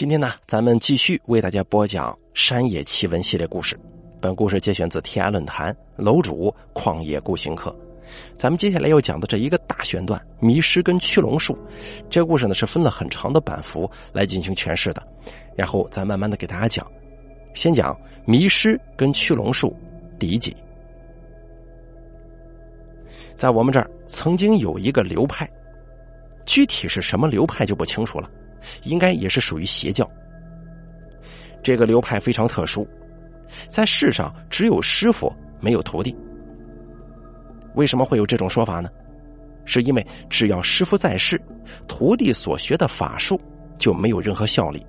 今天呢，咱们继续为大家播讲山野奇闻系列故事。本故事节选自天涯论坛楼主旷野孤行客。咱们接下来要讲的这一个大选段——迷失跟驱龙术，这故事呢是分了很长的版幅来进行诠释的。然后咱慢慢的给大家讲，先讲迷失跟驱龙术第一集。在我们这儿曾经有一个流派，具体是什么流派就不清楚了，应该也是属于邪教。这个流派非常特殊，在世上只有师傅没有徒弟。为什么会有这种说法呢？是因为只要师傅在世，徒弟所学的法术就没有任何效力，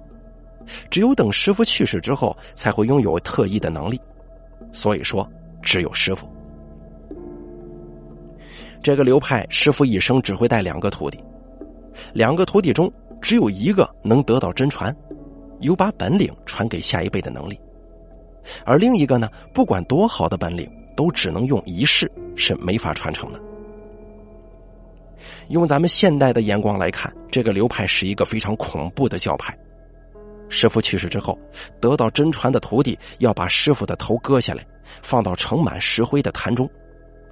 只有等师傅去世之后，才会拥有特异的能力。所以说，只有师傅。这个流派师傅一生只会带两个徒弟，两个徒弟中只有一个能得到真传，有把本领传给下一辈的能力，而另一个呢，不管多好的本领，都只能用一世，是没法传承的。用咱们现代的眼光来看，这个流派是一个非常恐怖的教派。师傅去世之后，得到真传的徒弟要把师傅的头割下来，放到盛满石灰的坛中。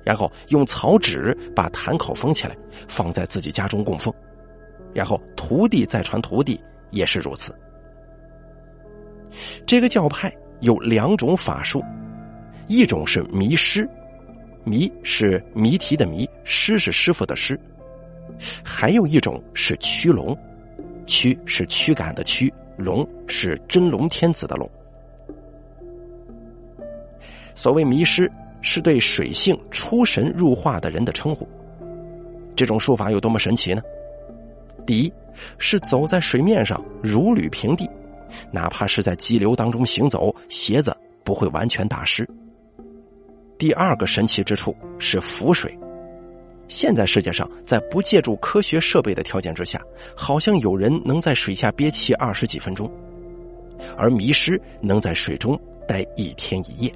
然后用草纸把坛口封起来，放在自己家中供奉。然后徒弟再传徒弟，也是如此。这个教派有两种法术，一种是迷师，迷是谜题的迷，师是师傅的师；还有一种是驱龙，驱是驱赶的驱，龙是真龙天子的龙。所谓迷师。是对水性出神入化的人的称呼。这种术法有多么神奇呢？第一，是走在水面上如履平地，哪怕是在激流当中行走，鞋子不会完全打湿。第二个神奇之处是浮水。现在世界上，在不借助科学设备的条件之下，好像有人能在水下憋气二十几分钟，而迷失能在水中待一天一夜。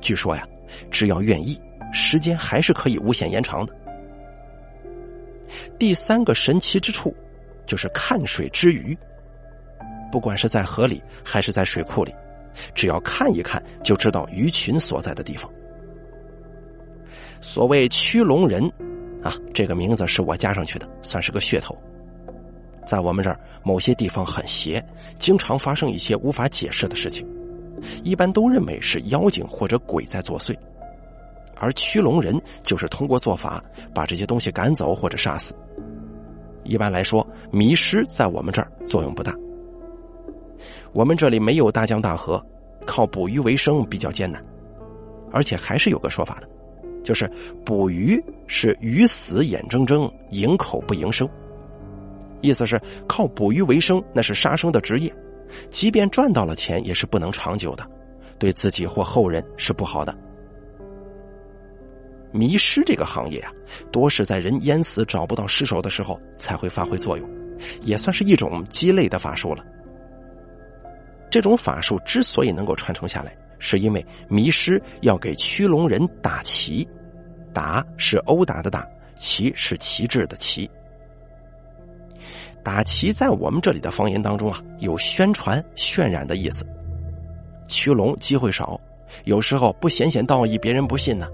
据说呀，只要愿意，时间还是可以无限延长的。第三个神奇之处，就是看水之鱼。不管是在河里还是在水库里，只要看一看，就知道鱼群所在的地方。所谓驱龙人，啊，这个名字是我加上去的，算是个噱头。在我们这儿，某些地方很邪，经常发生一些无法解释的事情。一般都认为是妖精或者鬼在作祟，而驱龙人就是通过做法把这些东西赶走或者杀死。一般来说，迷失在我们这儿作用不大。我们这里没有大江大河，靠捕鱼为生比较艰难，而且还是有个说法的，就是捕鱼是鱼死眼睁睁，营口不营生，意思是靠捕鱼为生，那是杀生的职业。即便赚到了钱，也是不能长久的，对自己或后人是不好的。迷失这个行业啊，多是在人淹死找不到尸首的时候才会发挥作用，也算是一种鸡肋的法术了。这种法术之所以能够传承下来，是因为迷失要给驱龙人打旗，打是殴打的打，旗是旗帜的旗。打旗在我们这里的方言当中啊，有宣传、渲染的意思。驱龙机会少，有时候不显显道义，别人不信呢。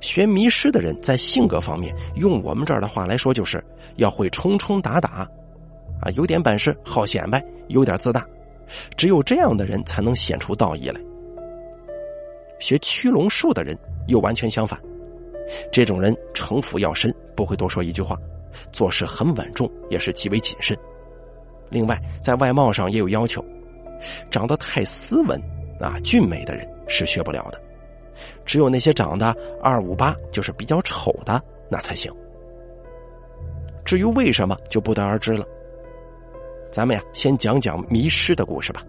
学迷失的人在性格方面，用我们这儿的话来说，就是要会冲冲打打，啊，有点本事，好显摆，有点自大，只有这样的人才能显出道义来。学驱龙术的人又完全相反，这种人城府要深，不会多说一句话。做事很稳重，也是极为谨慎。另外，在外貌上也有要求，长得太斯文啊、俊美的人是学不了的。只有那些长得二五八，就是比较丑的那才行。至于为什么，就不得而知了。咱们呀，先讲讲迷失的故事吧。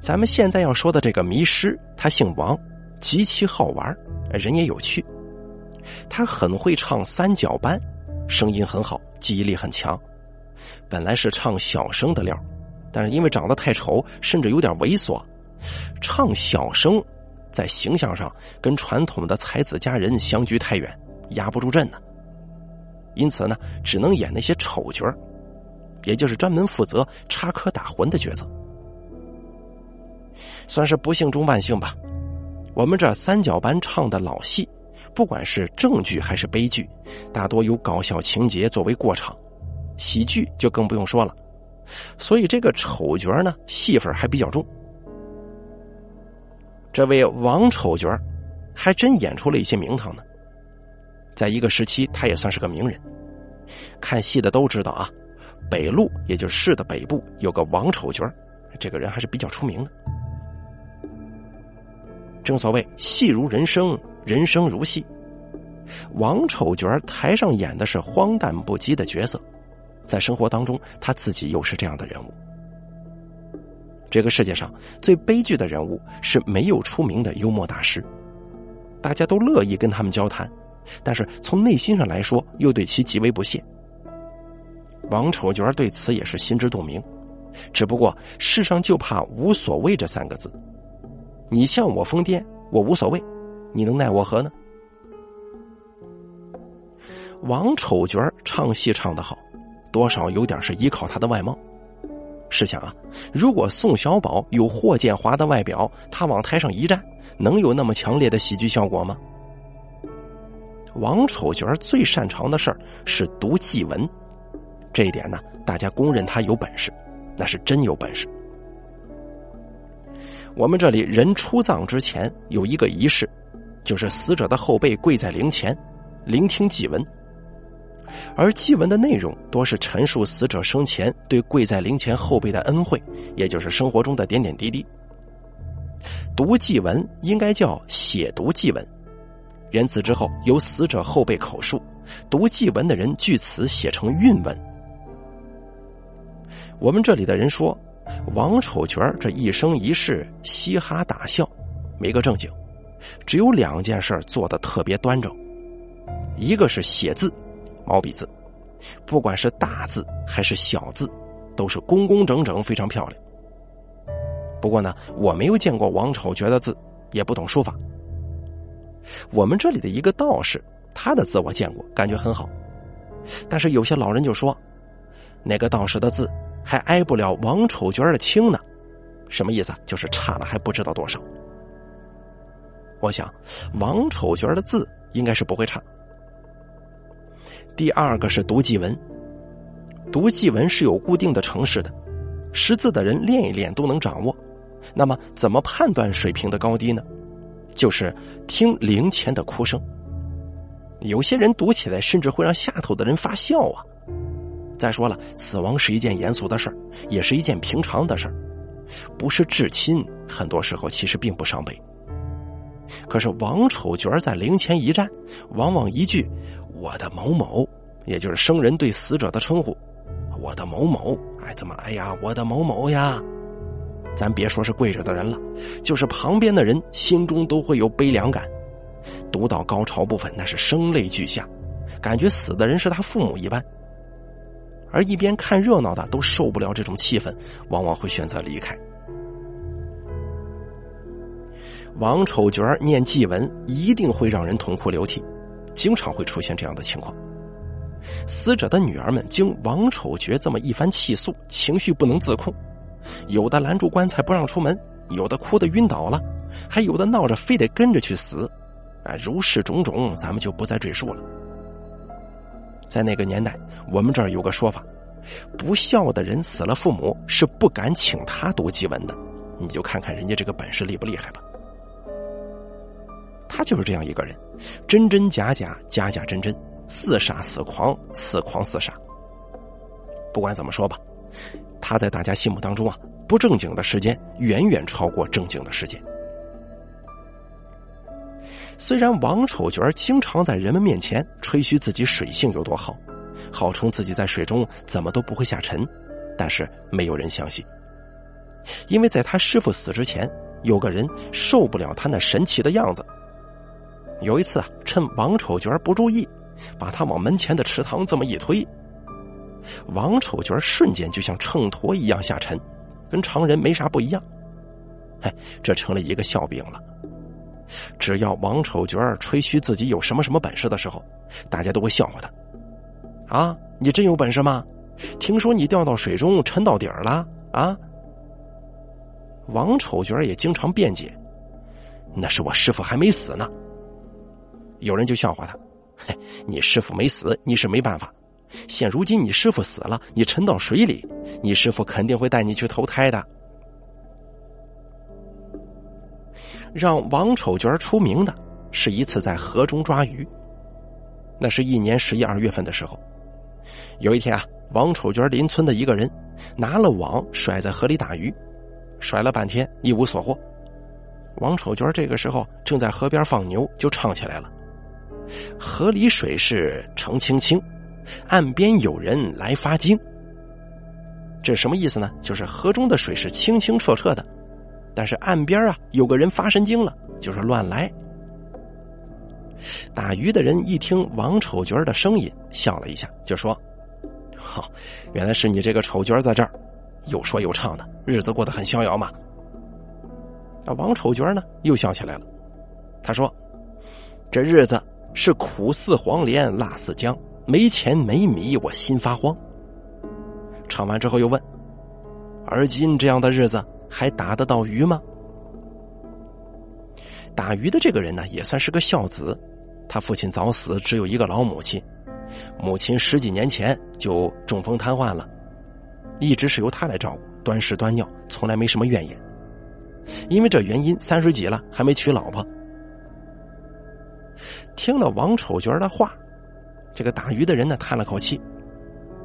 咱们现在要说的这个迷失，他姓王，极其好玩，人也有趣。他很会唱三角班，声音很好，记忆力很强。本来是唱小生的料，但是因为长得太丑，甚至有点猥琐，唱小生在形象上跟传统的才子佳人相距太远，压不住阵呢。因此呢，只能演那些丑角也就是专门负责插科打诨的角色。算是不幸中万幸吧。我们这三角班唱的老戏，不管是正剧还是悲剧，大多有搞笑情节作为过场，喜剧就更不用说了。所以这个丑角呢，戏份还比较重。这位王丑角还真演出了一些名堂呢。在一个时期，他也算是个名人。看戏的都知道啊，北路也就是市的北部有个王丑角这个人还是比较出名的。正所谓戏如人生，人生如戏。王丑角台上演的是荒诞不羁的角色，在生活当中，他自己又是这样的人物。这个世界上最悲剧的人物是没有出名的幽默大师，大家都乐意跟他们交谈，但是从内心上来说，又对其极为不屑。王丑角对此也是心知肚明，只不过世上就怕“无所谓”这三个字。你笑我疯癫，我无所谓，你能奈我何呢？王丑角唱戏唱得好，多少有点是依靠他的外貌。试想啊，如果宋小宝有霍建华的外表，他往台上一站，能有那么强烈的喜剧效果吗？王丑角最擅长的事儿是读祭文，这一点呢，大家公认他有本事，那是真有本事。我们这里人出葬之前有一个仪式，就是死者的后背跪在灵前，聆听祭文。而祭文的内容多是陈述死者生前对跪在灵前后辈的恩惠，也就是生活中的点点滴滴。读祭文应该叫写读祭文，人死之后由死者后辈口述，读祭文的人据此写成韵文。我们这里的人说，王丑角这一生一世嘻哈大笑，没个正经，只有两件事做的特别端正，一个是写字。毛笔字，不管是大字还是小字，都是工工整整，非常漂亮。不过呢，我没有见过王丑角的字，也不懂书法。我们这里的一个道士，他的字我见过，感觉很好。但是有些老人就说，那个道士的字还挨不了王丑角的轻呢。什么意思？就是差了还不知道多少。我想，王丑角的字应该是不会差。第二个是读祭文，读祭文是有固定的程式的，识字的人练一练都能掌握。那么，怎么判断水平的高低呢？就是听灵前的哭声。有些人读起来甚至会让下头的人发笑啊。再说了，死亡是一件严肃的事儿，也是一件平常的事儿，不是至亲，很多时候其实并不伤悲。可是王丑角在灵前一站，往往一句。我的某某，也就是生人对死者的称呼。我的某某，哎，怎么？哎呀，我的某某呀！咱别说是跪着的人了，就是旁边的人心中都会有悲凉感。读到高潮部分，那是声泪俱下，感觉死的人是他父母一般。而一边看热闹的都受不了这种气氛，往往会选择离开。王丑角念祭文，一定会让人痛哭流涕。经常会出现这样的情况，死者的女儿们经王丑角这么一番气诉，情绪不能自控，有的拦住棺材不让出门，有的哭得晕倒了，还有的闹着非得跟着去死，啊，如是种种，咱们就不再赘述了。在那个年代，我们这儿有个说法，不孝的人死了父母是不敢请他读祭文的，你就看看人家这个本事厉不厉害吧。他就是这样一个人，真真假假，假假真真，似傻似狂，似狂似傻。不管怎么说吧，他在大家心目当中啊，不正经的时间远远超过正经的时间。虽然王丑角经常在人们面前吹嘘自己水性有多好，号称自己在水中怎么都不会下沉，但是没有人相信，因为在他师傅死之前，有个人受不了他那神奇的样子。有一次啊，趁王丑角不注意，把他往门前的池塘这么一推，王丑角瞬间就像秤砣一样下沉，跟常人没啥不一样。哎，这成了一个笑柄了。只要王丑角吹嘘自己有什么什么本事的时候，大家都会笑话他。啊，你真有本事吗？听说你掉到水中沉到底儿了啊？王丑角也经常辩解：“那是我师傅还没死呢。”有人就笑话他：“嘿，你师傅没死，你是没办法。现如今你师傅死了，你沉到水里，你师傅肯定会带你去投胎的。”让王丑角出名的是一次在河中抓鱼。那是一年十一二月份的时候，有一天啊，王丑角邻村的一个人拿了网甩在河里打鱼。甩了半天一无所获，王丑角这个时候正在河边放牛，就唱起来了：“河里水势澄清清，岸边有人来发惊。”这什么意思呢？就是河中的水是清清澈澈的，但是岸边啊有个人发神经了，就是乱来。打鱼的人一听王丑角的声音，笑了一下，就说：“好，原来是你这个丑角在这儿。”又说又唱的日子过得很逍遥嘛。啊，王丑角呢又笑起来了。他说：“这日子是苦似黄连，辣似姜，没钱没米，我心发慌。”唱完之后又问：“而今这样的日子还打得到鱼吗？”打鱼的这个人呢，也算是个孝子。他父亲早死，只有一个老母亲，母亲十几年前就中风瘫痪了。一直是由他来照顾，端屎端尿，从来没什么怨言。因为这原因，三十几了还没娶老婆。听了王丑角的话，这个打鱼的人呢叹了口气：“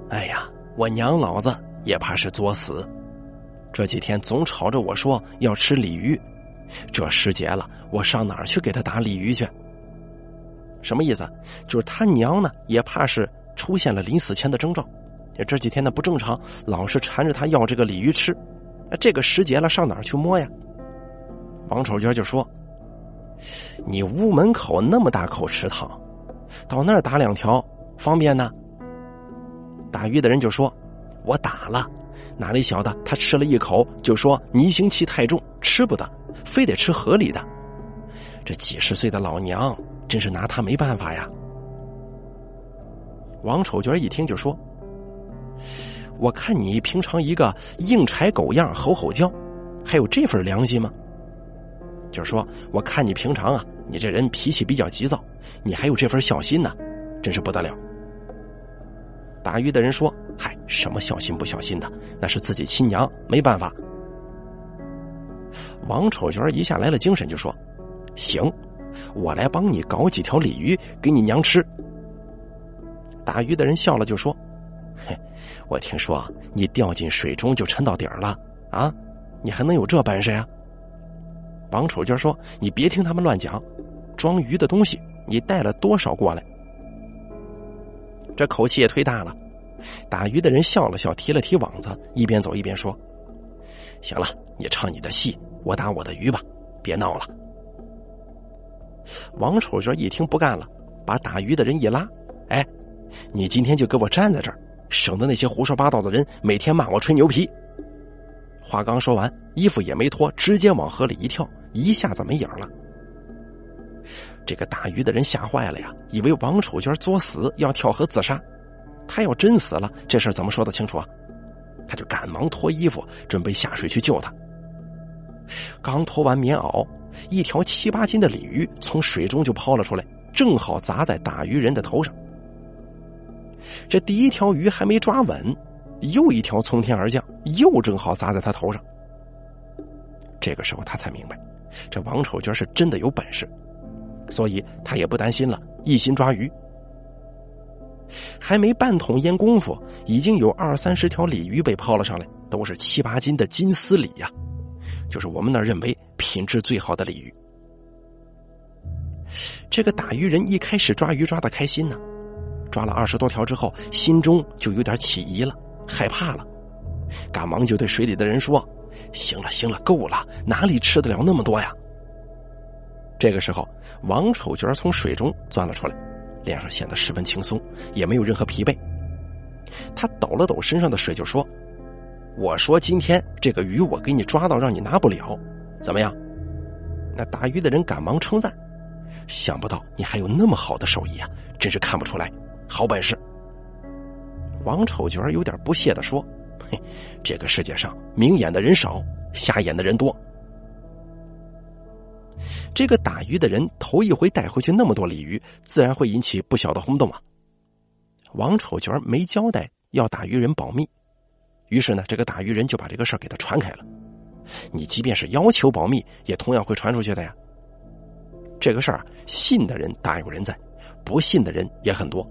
哎呀，我娘老子也怕是作死。这几天总吵着我说要吃鲤鱼，这时节了，我上哪儿去给他打鲤鱼去？什么意思？就是他娘呢也怕是出现了临死前的征兆。”这几天呢不正常，老是缠着他要这个鲤鱼吃，这个时节了，上哪儿去摸呀？王丑角就说：“你屋门口那么大口池塘，到那儿打两条方便呢。”打鱼的人就说：“我打了，哪里晓得他吃了一口就说泥腥气太重，吃不得，非得吃河里的。这几十岁的老娘真是拿他没办法呀。”王丑娟一听就说。我看你平常一个硬柴狗样吼吼叫，还有这份良心吗？就是说，我看你平常啊，你这人脾气比较急躁，你还有这份孝心呢，真是不得了。打鱼的人说：“嗨，什么孝心不孝心的，那是自己亲娘，没办法。”王丑角一下来了精神，就说：“行，我来帮你搞几条鲤鱼给你娘吃。”打鱼的人笑了，就说。嘿，我听说你掉进水中就沉到底儿了啊！你还能有这本事呀？王丑娟说：“你别听他们乱讲，装鱼的东西你带了多少过来？”这口气也忒大了。打鱼的人笑了笑，提了提网子，一边走一边说：“行了，你唱你的戏，我打我的鱼吧，别闹了。”王丑娟一听不干了，把打鱼的人一拉：“哎，你今天就给我站在这儿！”省得那些胡说八道的人每天骂我吹牛皮。话刚说完，衣服也没脱，直接往河里一跳，一下子没影了。这个打鱼的人吓坏了呀，以为王楚娟作死要跳河自杀。他要真死了，这事怎么说得清楚啊？他就赶忙脱衣服，准备下水去救他。刚脱完棉袄，一条七八斤的鲤鱼从水中就抛了出来，正好砸在打鱼人的头上。这第一条鱼还没抓稳，又一条从天而降，又正好砸在他头上。这个时候他才明白，这王丑娟是真的有本事，所以他也不担心了，一心抓鱼。还没半桶烟功夫，已经有二三十条鲤鱼被抛了上来，都是七八斤的金丝鲤呀，就是我们那认为品质最好的鲤鱼。这个打鱼人一开始抓鱼抓的开心呢。抓了二十多条之后，心中就有点起疑了，害怕了，赶忙就对水里的人说：“行了，行了，够了，哪里吃得了那么多呀？”这个时候，王丑角从水中钻了出来，脸上显得十分轻松，也没有任何疲惫。他抖了抖身上的水，就说：“我说今天这个鱼我给你抓到，让你拿不了，怎么样？”那打鱼的人赶忙称赞：“想不到你还有那么好的手艺啊，真是看不出来。”好本事！王丑角有点不屑的说：“嘿，这个世界上明眼的人少，瞎眼的人多。这个打鱼的人头一回带回去那么多鲤鱼，自然会引起不小的轰动啊。”王丑角没交代要打鱼人保密，于是呢，这个打鱼人就把这个事儿给他传开了。你即便是要求保密，也同样会传出去的呀。这个事儿啊，信的人大有人在，不信的人也很多。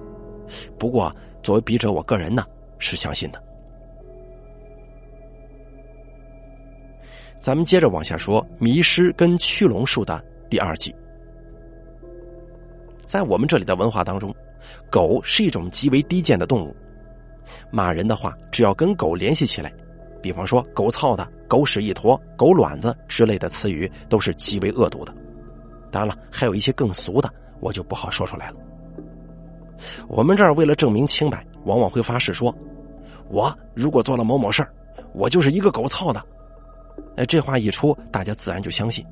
不过，作为笔者，我个人呢是相信的。咱们接着往下说，《迷失》跟《驱龙术》的第二季。在我们这里的文化当中，狗是一种极为低贱的动物。骂人的话，只要跟狗联系起来，比方说“狗操的”“狗屎一坨”“狗卵子”之类的词语，都是极为恶毒的。当然了，还有一些更俗的，我就不好说出来了。我们这儿为了证明清白，往往会发誓说：“我如果做了某某事儿，我就是一个狗操的。”哎，这话一出，大家自然就相信。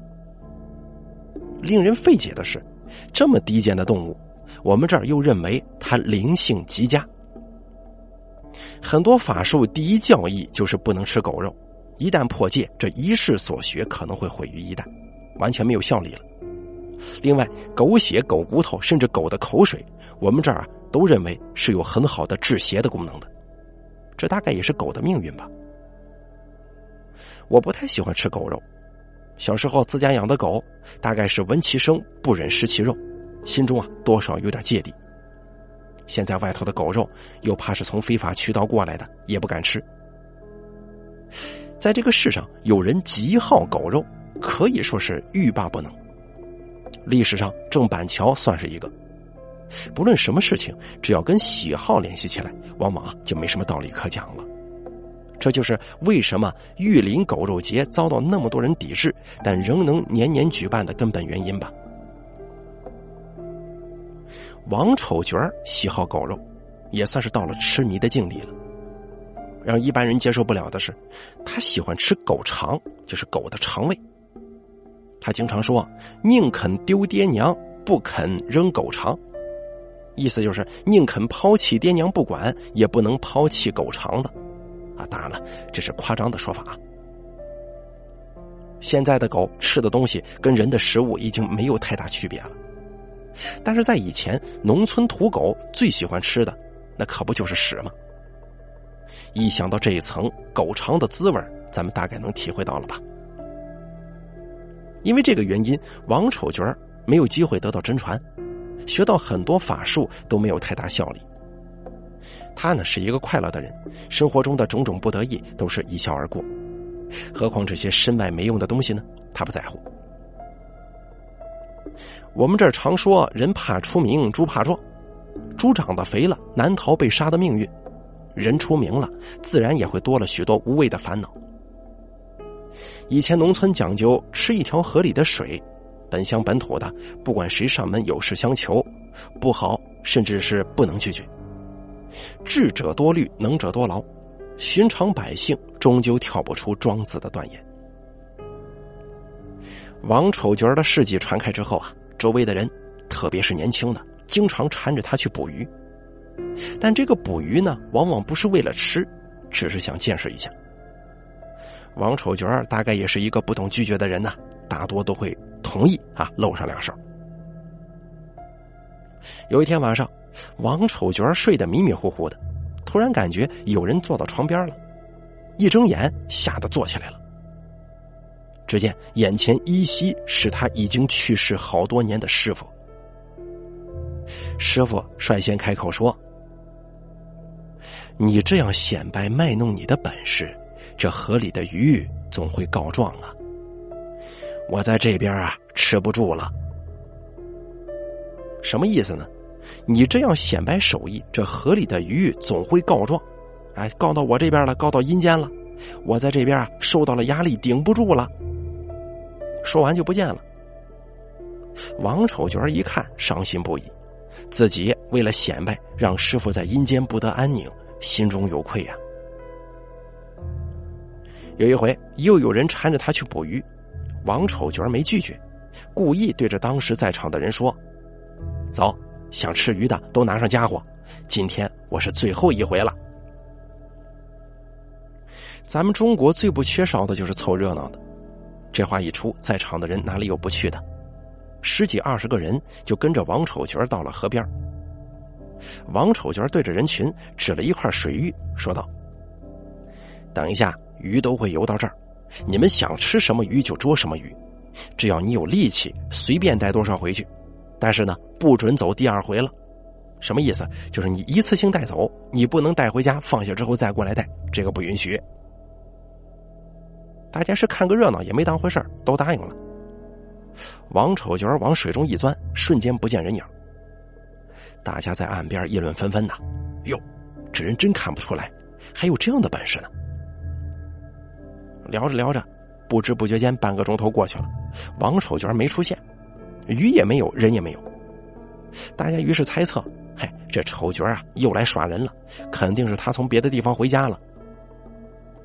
令人费解的是，这么低贱的动物，我们这儿又认为它灵性极佳。很多法术第一教义就是不能吃狗肉，一旦破戒，这一世所学可能会毁于一旦，完全没有效力了。另外，狗血、狗骨头，甚至狗的口水，我们这儿啊都认为是有很好的治邪的功能的。这大概也是狗的命运吧。我不太喜欢吃狗肉，小时候自家养的狗，大概是闻其声不忍食其肉，心中啊多少有点芥蒂。现在外头的狗肉又怕是从非法渠道过来的，也不敢吃。在这个世上，有人极好狗肉，可以说是欲罢不能。历史上，郑板桥算是一个。不论什么事情，只要跟喜好联系起来，往往啊就没什么道理可讲了。这就是为什么玉林狗肉节遭到那么多人抵制，但仍能年年举办的根本原因吧。王丑角喜好狗肉，也算是到了痴迷的境地了。让一般人接受不了的是，他喜欢吃狗肠，就是狗的肠胃。他经常说：“宁肯丢爹娘，不肯扔狗肠。”意思就是宁肯抛弃爹娘不管，也不能抛弃狗肠子。啊，当然了，这是夸张的说法。现在的狗吃的东西跟人的食物已经没有太大区别了。但是在以前，农村土狗最喜欢吃的，那可不就是屎吗？一想到这一层狗肠的滋味，咱们大概能体会到了吧？因为这个原因，王丑角没有机会得到真传，学到很多法术都没有太大效力。他呢是一个快乐的人，生活中的种种不得意都是一笑而过，何况这些身外没用的东西呢？他不在乎。我们这儿常说“人怕出名，猪怕壮”，猪长得肥了，难逃被杀的命运；人出名了，自然也会多了许多无谓的烦恼。以前农村讲究吃一条河里的水，本乡本土的，不管谁上门有事相求，不好甚至是不能拒绝。智者多虑，能者多劳，寻常百姓终究跳不出庄子的断言。王丑角的事迹传开之后啊。周围的人，特别是年轻的，经常缠着他去捕鱼。但这个捕鱼呢，往往不是为了吃，只是想见识一下。王丑角大概也是一个不懂拒绝的人呐，大多都会同意啊，露上两手。有一天晚上，王丑角睡得迷迷糊糊的，突然感觉有人坐到床边了，一睁眼吓得坐起来了。只见眼前依稀是他已经去世好多年的师傅。师傅率先开口说：“你这样显摆卖弄你的本事，这河里的鱼总会告状啊！我在这边啊吃不住了。什么意思呢？你这样显摆手艺，这河里的鱼总会告状，哎，告到我这边了，告到阴间了。我在这边啊受到了压力，顶不住了。”说完就不见了。王丑角一看，伤心不已，自己为了显摆，让师傅在阴间不得安宁，心中有愧呀。有一回，又有人缠着他去捕鱼，王丑角没拒绝，故意对着当时在场的人说：“走，想吃鱼的都拿上家伙，今天我是最后一回了，咱们中国最不缺少的就是凑热闹的。这话一出，在场的人哪里有不去的？十几二十个人就跟着王丑角到了河边。王丑角对着人群指了一块水域，说道：“等一下，鱼都会游到这儿，你们想吃什么鱼就捉什么鱼，只要你有力气，随便带多少回去。但是呢，不准走第二回了。什么意思？就是你一次性带走，你不能带回家，放下之后再过来带，这个不允许。”大家是看个热闹，也没当回事都答应了。王丑角往水中一钻，瞬间不见人影。大家在岸边议论纷纷呐：“哟，这人真看不出来，还有这样的本事呢。”聊着聊着，不知不觉间半个钟头过去了，王丑角没出现，鱼也没有，人也没有。大家于是猜测：“嘿，这丑角啊，又来耍人了，肯定是他从别的地方回家了。”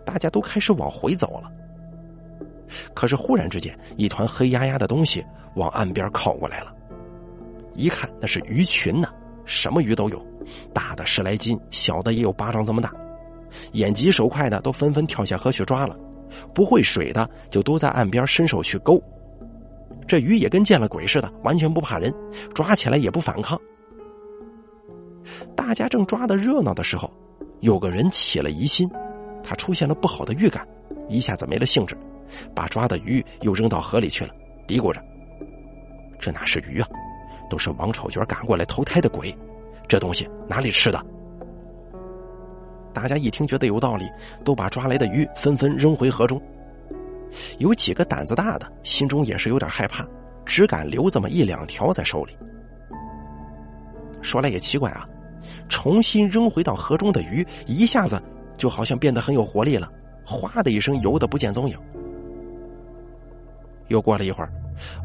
大家都开始往回走了。可是忽然之间，一团黑压压的东西往岸边靠过来了。一看，那是鱼群呢，什么鱼都有，大的十来斤，小的也有巴掌这么大。眼疾手快的都纷纷跳下河去抓了，不会水的就都在岸边伸手去勾。这鱼也跟见了鬼似的，完全不怕人，抓起来也不反抗。大家正抓的热闹的时候，有个人起了疑心，他出现了不好的预感，一下子没了兴致。把抓的鱼又扔到河里去了，嘀咕着：“这哪是鱼啊，都是王丑角赶过来投胎的鬼，这东西哪里吃的？”大家一听觉得有道理，都把抓来的鱼纷纷扔回河中。有几个胆子大的，心中也是有点害怕，只敢留这么一两条在手里。说来也奇怪啊，重新扔回到河中的鱼，一下子就好像变得很有活力了，哗的一声游的不见踪影。又过了一会儿，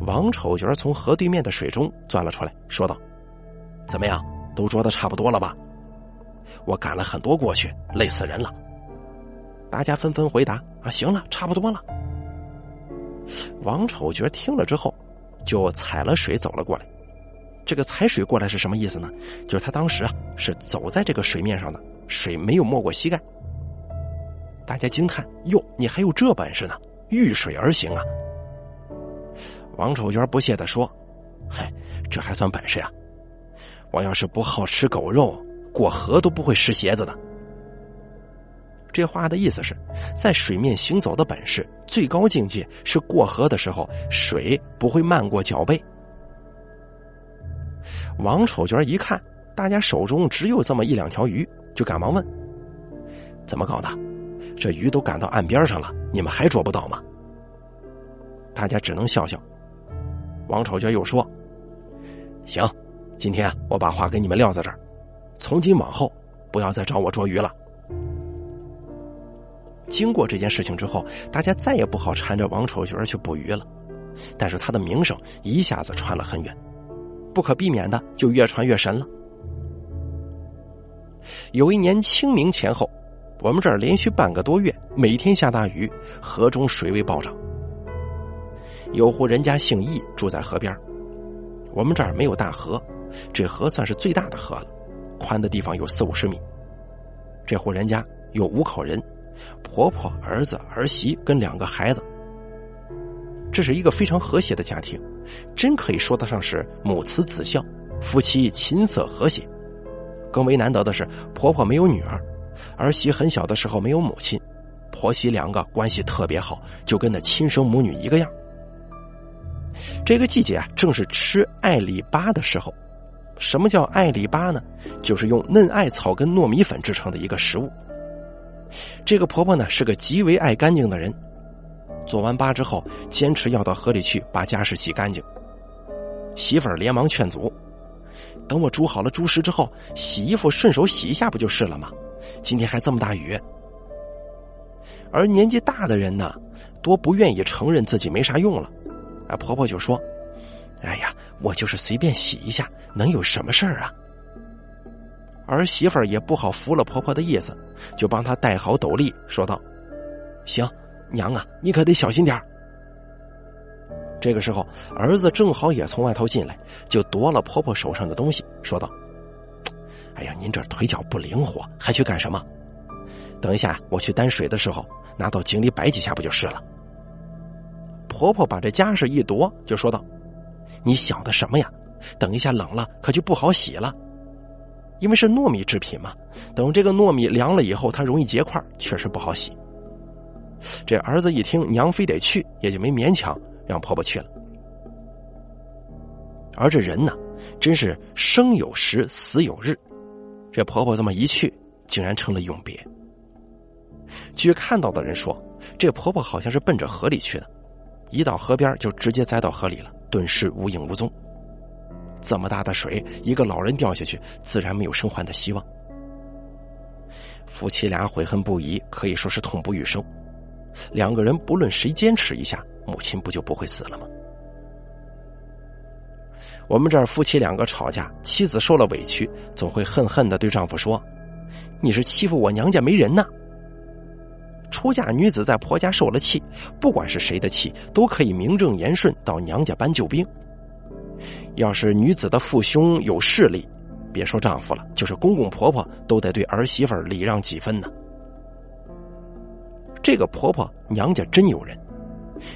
王丑角从河对面的水中钻了出来，说道：“怎么样，都捉的差不多了吧？我赶了很多过去，累死人了。”大家纷纷回答：“啊，行了，差不多了。”王丑角听了之后，就踩了水走了过来。这个踩水过来是什么意思呢？就是他当时啊是走在这个水面上的，水没有没过膝盖。大家惊叹：“哟，你还有这本事呢？遇水而行啊！”王丑角不屑的说：“嗨，这还算本事呀？我要是不好吃狗肉，过河都不会湿鞋子的。”这话的意思是，在水面行走的本事最高境界是过河的时候，水不会漫过脚背。王丑娟一看，大家手中只有这么一两条鱼，就赶忙问：“怎么搞的？这鱼都赶到岸边上了，你们还捉不到吗？”大家只能笑笑。王丑角又说：“行，今天我把话给你们撂在这儿，从今往后不要再找我捉鱼了。”经过这件事情之后，大家再也不好缠着王丑角去捕鱼了。但是他的名声一下子传了很远，不可避免的就越传越神了。有一年清明前后，我们这儿连续半个多月每天下大雨，河中水位暴涨。有户人家姓易，住在河边我们这儿没有大河，这河算是最大的河了，宽的地方有四五十米。这户人家有五口人，婆婆、儿子、儿媳跟两个孩子。这是一个非常和谐的家庭，真可以说得上是母慈子孝，夫妻琴瑟和谐。更为难得的是，婆婆没有女儿，儿媳很小的时候没有母亲，婆媳两个关系特别好，就跟那亲生母女一个样。这个季节啊，正是吃艾里巴的时候。什么叫艾里巴呢？就是用嫩艾草跟糯米粉制成的一个食物。这个婆婆呢，是个极为爱干净的人。做完粑之后，坚持要到河里去把家事洗干净。媳妇儿连忙劝阻：“等我煮好了猪食之后，洗衣服顺手洗一下不就是了吗？今天还这么大雨。”而年纪大的人呢，多不愿意承认自己没啥用了。啊，婆婆就说：“哎呀，我就是随便洗一下，能有什么事儿啊？”儿媳妇儿也不好服了婆婆的意思，就帮她戴好斗笠，说道：“行，娘啊，你可得小心点这个时候，儿子正好也从外头进来，就夺了婆婆手上的东西，说道：“哎呀，您这腿脚不灵活，还去干什么？等一下，我去担水的时候，拿到井里摆几下不就是了？婆婆把这家事一夺，就说道：“你想的什么呀？等一下冷了可就不好洗了，因为是糯米制品嘛。等这个糯米凉了以后，它容易结块，确实不好洗。”这儿子一听娘非得去，也就没勉强让婆婆去了。而这人呢，真是生有时，死有日。这婆婆这么一去，竟然成了永别。据看到的人说，这婆婆好像是奔着河里去的，一到河边就直接栽到河里了，顿时无影无踪。这么大的水，一个老人掉下去，自然没有生还的希望。夫妻俩悔恨不已，可以说是痛不欲生。两个人不论谁坚持一下，母亲不就不会死了吗？我们这儿夫妻两个吵架，妻子受了委屈，总会恨恨的对丈夫说：“你是欺负我娘家没人呐。”出嫁女子在婆家受了气，不管是谁的气，都可以名正言顺到娘家搬救兵。要是女子的父兄有势力，别说丈夫了，就是公公婆婆都得对儿媳妇礼让几分呢。这个婆婆娘家真有人，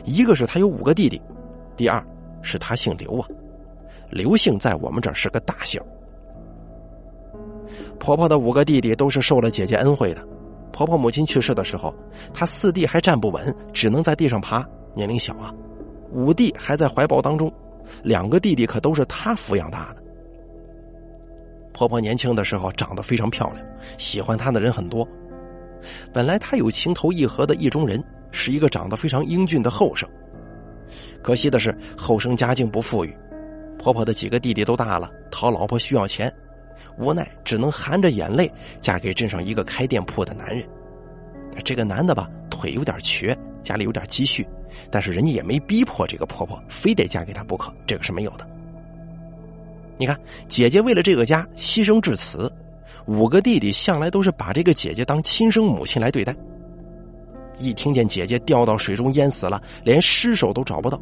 一个是她有五个弟弟，第二是她姓刘啊，刘姓在我们这儿是个大姓。婆婆的五个弟弟都是受了姐姐恩惠的，婆婆母亲去世的时候，她四弟还站不稳，只能在地上爬，年龄小啊，五弟还在怀抱当中，两个弟弟可都是她抚养大的。婆婆年轻的时候长得非常漂亮，喜欢她的人很多。本来她有情投意合的意中人，是一个长得非常英俊的后生。可惜的是，后生家境不富裕，婆婆的几个弟弟都大了，讨老婆需要钱，无奈只能含着眼泪嫁给镇上一个开店铺的男人。这个男的吧，腿有点瘸，家里有点积蓄，但是人家也没逼迫这个婆婆非得嫁给他不可，这个是没有的。你看，姐姐为了这个家牺牲至此。五个弟弟向来都是把这个姐姐当亲生母亲来对待。一听见姐姐掉到水中淹死了，连尸首都找不到，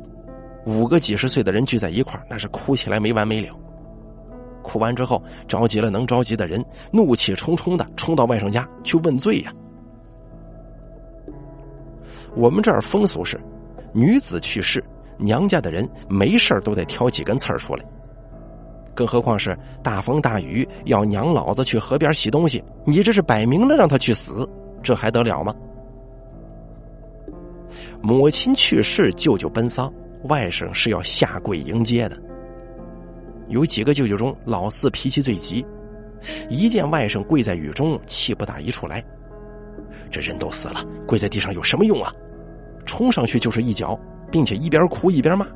五个几十岁的人聚在一块那是哭起来没完没了。哭完之后，着急了能着急的人，怒气冲冲的冲到外甥家去问罪呀。我们这儿风俗是，女子去世，娘家的人没事都得挑几根刺儿出来。更何况是大风大雨要娘老子去河边洗东西，你这是摆明了让他去死，这还得了吗？母亲去世，舅舅奔丧，外甥是要下跪迎接的。有几个舅舅中，老四脾气最急，一见外甥跪在雨中，气不打一处来。这人都死了，跪在地上有什么用啊？冲上去就是一脚，并且一边哭一边骂。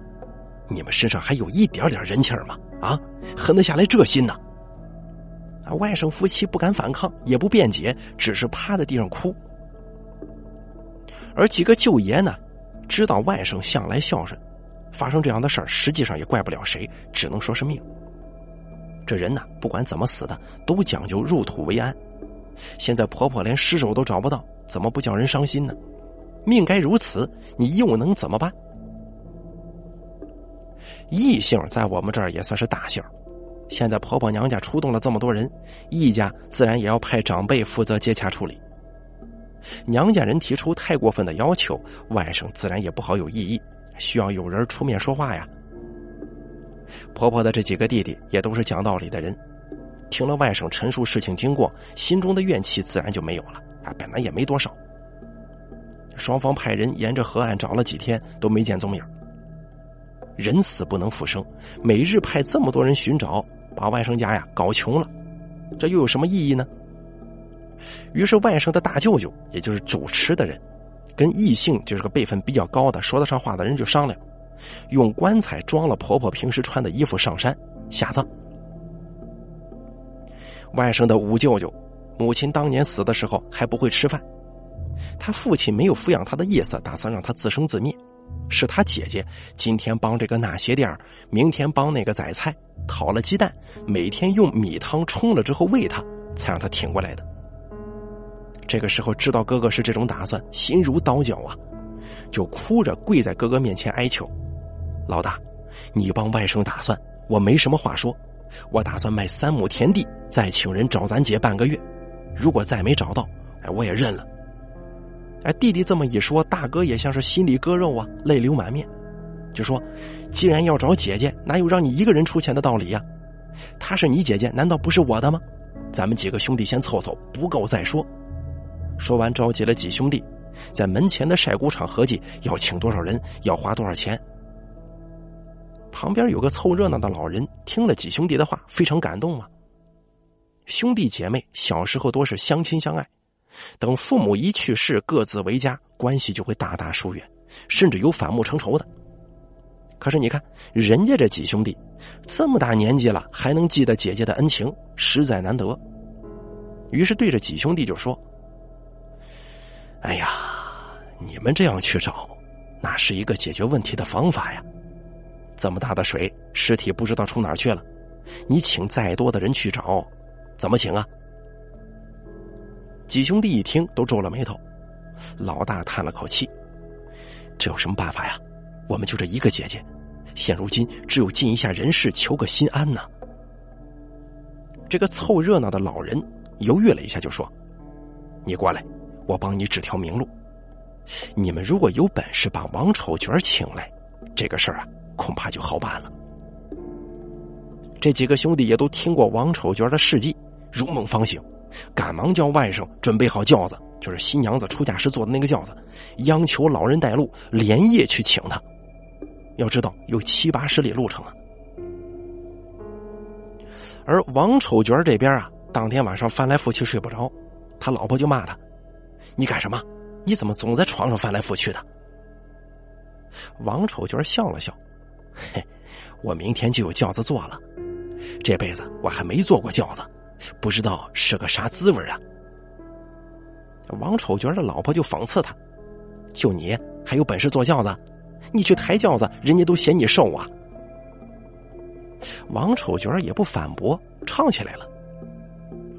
你们身上还有一点点人气吗？啊，狠得下来这心呢？啊，外甥夫妻不敢反抗，也不辩解，只是趴在地上哭。而几个舅爷呢，知道外甥向来孝顺，发生这样的事儿，实际上也怪不了谁，只能说是命。这人呢，不管怎么死的，都讲究入土为安。现在婆婆连尸首都找不到，怎么不叫人伤心呢？命该如此，你又能怎么办？异姓在我们这儿也算是大姓，现在婆婆娘家出动了这么多人，异家自然也要派长辈负责接洽处理。娘家人提出太过分的要求，外甥自然也不好有异议，需要有人出面说话呀。婆婆的这几个弟弟也都是讲道理的人，听了外甥陈述事情经过，心中的怨气自然就没有了啊，本来也没多少。双方派人沿着河岸找了几天，都没见踪影。人死不能复生，每日派这么多人寻找，把外甥家呀搞穷了，这又有什么意义呢？于是外甥的大舅舅，也就是主持的人，跟异性就是个辈分比较高的、说得上话的人就商量，用棺材装了婆婆平时穿的衣服上山下葬。外甥的五舅舅，母亲当年死的时候还不会吃饭，他父亲没有抚养他的意思，打算让他自生自灭。是他姐姐今天帮这个纳鞋垫明天帮那个宰菜，讨了鸡蛋，每天用米汤冲了之后喂他，才让他挺过来的。这个时候知道哥哥是这种打算，心如刀绞啊，就哭着跪在哥哥面前哀求：“老大，你帮外甥打算，我没什么话说，我打算卖三亩田地，再请人找咱姐半个月，如果再没找到，哎，我也认了。”哎，弟弟这么一说，大哥也像是心里割肉啊，泪流满面，就说：“既然要找姐姐，哪有让你一个人出钱的道理呀？她是你姐姐，难道不是我的吗？咱们几个兄弟先凑凑，不够再说。”说完，召集了几兄弟，在门前的晒谷场合计要请多少人，要花多少钱。旁边有个凑热闹的老人，听了几兄弟的话，非常感动啊。兄弟姐妹小时候多是相亲相爱，等父母一去世，各自为家，关系就会大大疏远，甚至有反目成仇的。可是你看，人家这几兄弟这么大年纪了，还能记得姐姐的恩情，实在难得。于是对着几兄弟就说：“哎呀，你们这样去找，那是一个解决问题的方法呀。这么大的水，尸体不知道冲哪儿去了，你请再多的人去找。”怎么请啊？几兄弟一听都皱了眉头，老大叹了口气：“这有什么办法呀？我们就这一个姐姐，现如今只有尽一下人事，求个心安呢。”这个凑热闹的老人犹豫了一下，就说：“你过来，我帮你指条明路。你们如果有本事把王丑角请来，这个事儿啊，恐怕就好办了。”这几个兄弟也都听过王丑角的事迹。如梦方醒，赶忙叫外甥准备好轿子，就是新娘子出嫁时坐的那个轿子，央求老人带路，连夜去请他。要知道有七八十里路程啊。而王丑角这边啊，当天晚上翻来覆去睡不着，他老婆就骂他：“你干什么？你怎么总在床上翻来覆去的？”王丑角笑了笑：“嘿，我明天就有轿子坐了，这辈子我还没坐过轿子。”不知道是个啥滋味啊！王丑角的老婆就讽刺他：“就你还有本事坐轿子？你去抬轿子，人家都嫌你瘦啊！”王丑角也不反驳，唱起来了：“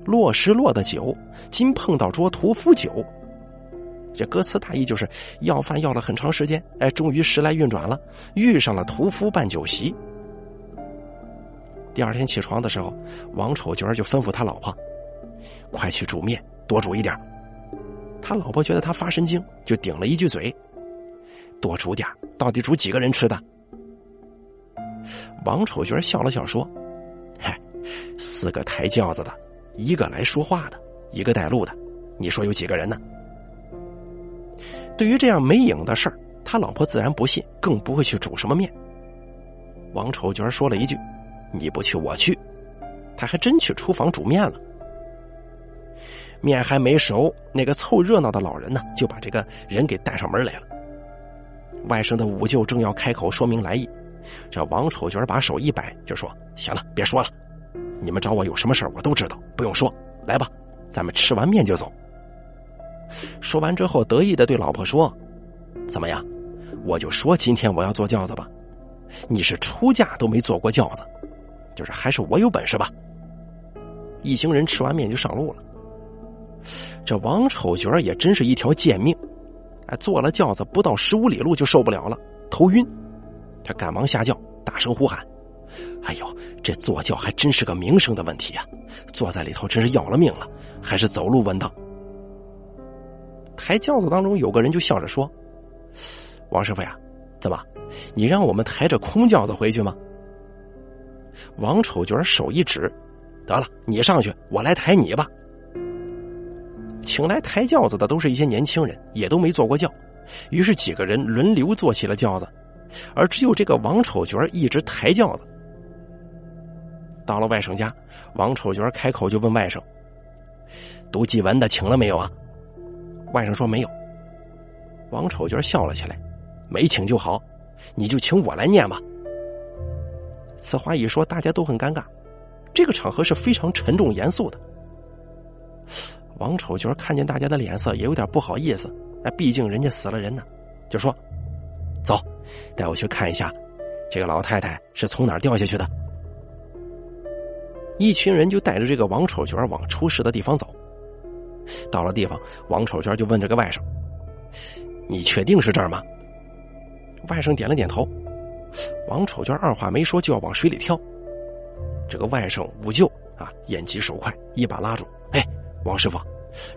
落石落的酒，今碰到桌屠夫酒。”这歌词大意就是要饭要了很长时间，哎，终于时来运转了，遇上了屠夫办酒席。第二天起床的时候，王丑角就吩咐他老婆：“快去煮面，多煮一点。”他老婆觉得他发神经，就顶了一句嘴：“多煮点，到底煮几个人吃的？”王丑角笑了笑说：“嗨，四个抬轿子的，一个来说话的，一个带路的，你说有几个人呢？”对于这样没影的事儿，他老婆自然不信，更不会去煮什么面。王丑角说了一句。你不去，我去。他还真去厨房煮面了。面还没熟，那个凑热闹的老人呢，就把这个人给带上门来了。外甥的五舅正要开口说明来意，这王丑角把手一摆，就说：“行了，别说了。你们找我有什么事我都知道，不用说。来吧，咱们吃完面就走。”说完之后，得意的对老婆说：“怎么样？我就说今天我要坐轿子吧。你是出嫁都没坐过轿子。”就是还是我有本事吧。一行人吃完面就上路了。这王丑角也真是一条贱命，哎，坐了轿子不到十五里路就受不了了，头晕。他赶忙下轿，大声呼喊：“哎呦，这坐轿还真是个名声的问题啊！坐在里头真是要了命了，还是走路稳当。”抬轿子当中有个人就笑着说：“王师傅呀，怎么，你让我们抬着空轿子回去吗？”王丑角手一指：“得了，你上去，我来抬你吧。”请来抬轿子的都是一些年轻人，也都没坐过轿，于是几个人轮流坐起了轿子，而只有这个王丑角一直抬轿子。到了外甥家，王丑角开口就问外甥：“读祭文的请了没有啊？”外甥说：“没有。”王丑角笑了起来：“没请就好，你就请我来念吧。”此话一说，大家都很尴尬。这个场合是非常沉重严肃的。王丑角看见大家的脸色，也有点不好意思。那毕竟人家死了人呢，就说：“走，带我去看一下，这个老太太是从哪儿掉下去的。”一群人就带着这个王丑角往出事的地方走。到了地方，王丑角就问这个外甥：“你确定是这儿吗？”外甥点了点头。王丑娟二话没说就要往水里跳，这个外甥五舅啊，眼疾手快，一把拉住。哎，王师傅，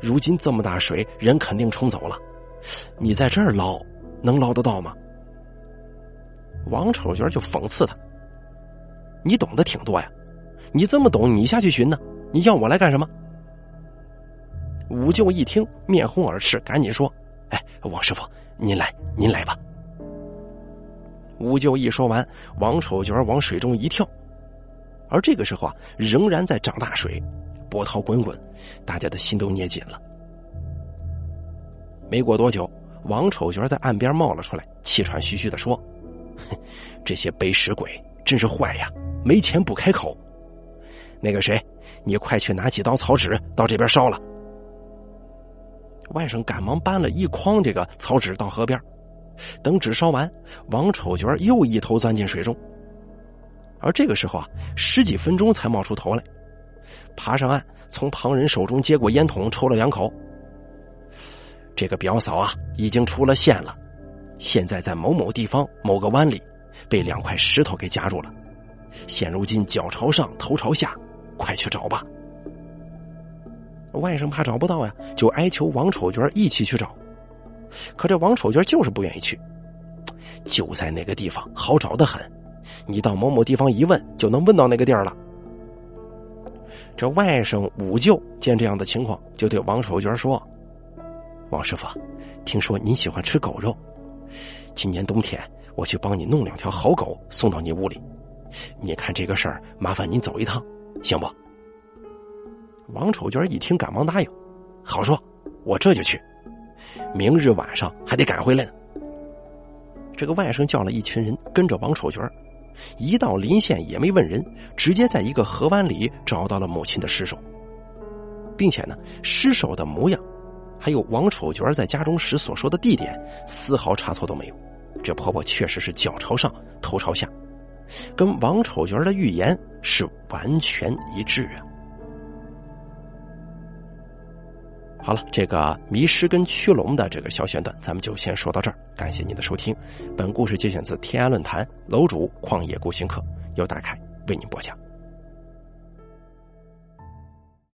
如今这么大水，人肯定冲走了，你在这儿捞，能捞得到吗？”王丑角就讽刺他：“你懂得挺多呀，你这么懂，你下去寻呢？你要我来干什么？”五舅一听，面红耳赤，赶紧说：“哎，王师傅，您来，您来吧。”五舅一说完，王丑角往水中一跳，而这个时候啊，仍然在涨大水，波涛滚滚，大家的心都捏紧了。没过多久，王丑角在岸边冒了出来，气喘吁吁的说：“这些背时鬼真是坏呀，没钱不开口。那个谁，你快去拿几刀草纸到这边烧了。”外甥赶忙搬了一筐这个草纸到河边，等纸烧完，王丑角又一头钻进水中。而这个时候啊，十几分钟才冒出头来，爬上岸，从旁人手中接过烟筒，抽了两口。这个表嫂啊，已经出了线了，现在在某某地方某个湾里，被两块石头给夹住了，现如今脚朝上，头朝下，快去找吧。外甥怕找不到呀，就哀求王丑角一起去找。可这王丑角就是不愿意去，就在那个地方好找的很，你到某某地方一问就能问到那个地儿了。这外甥五舅见这样的情况，就对王丑角说：“王师傅，听说你喜欢吃狗肉，今年冬天我去帮你弄两条好狗送到你屋里，你看这个事儿，麻烦您走一趟，行不？”王丑角一听，赶忙答应：“好说，我这就去。明日晚上还得赶回来呢。”这个外甥叫了一群人跟着王丑角，一到临县也没问人，直接在一个河湾里找到了母亲的尸首，并且呢，尸首的模样，还有王丑角在家中时所说的地点，丝毫差错都没有。这婆婆确实是脚朝上，头朝下，跟王丑角的预言是完全一致啊。好了，这个迷失跟驱龙的这个小选段，咱们就先说到这儿。感谢您的收听，本故事节选自天涯论坛楼主旷野孤行客，由大凯为您播讲。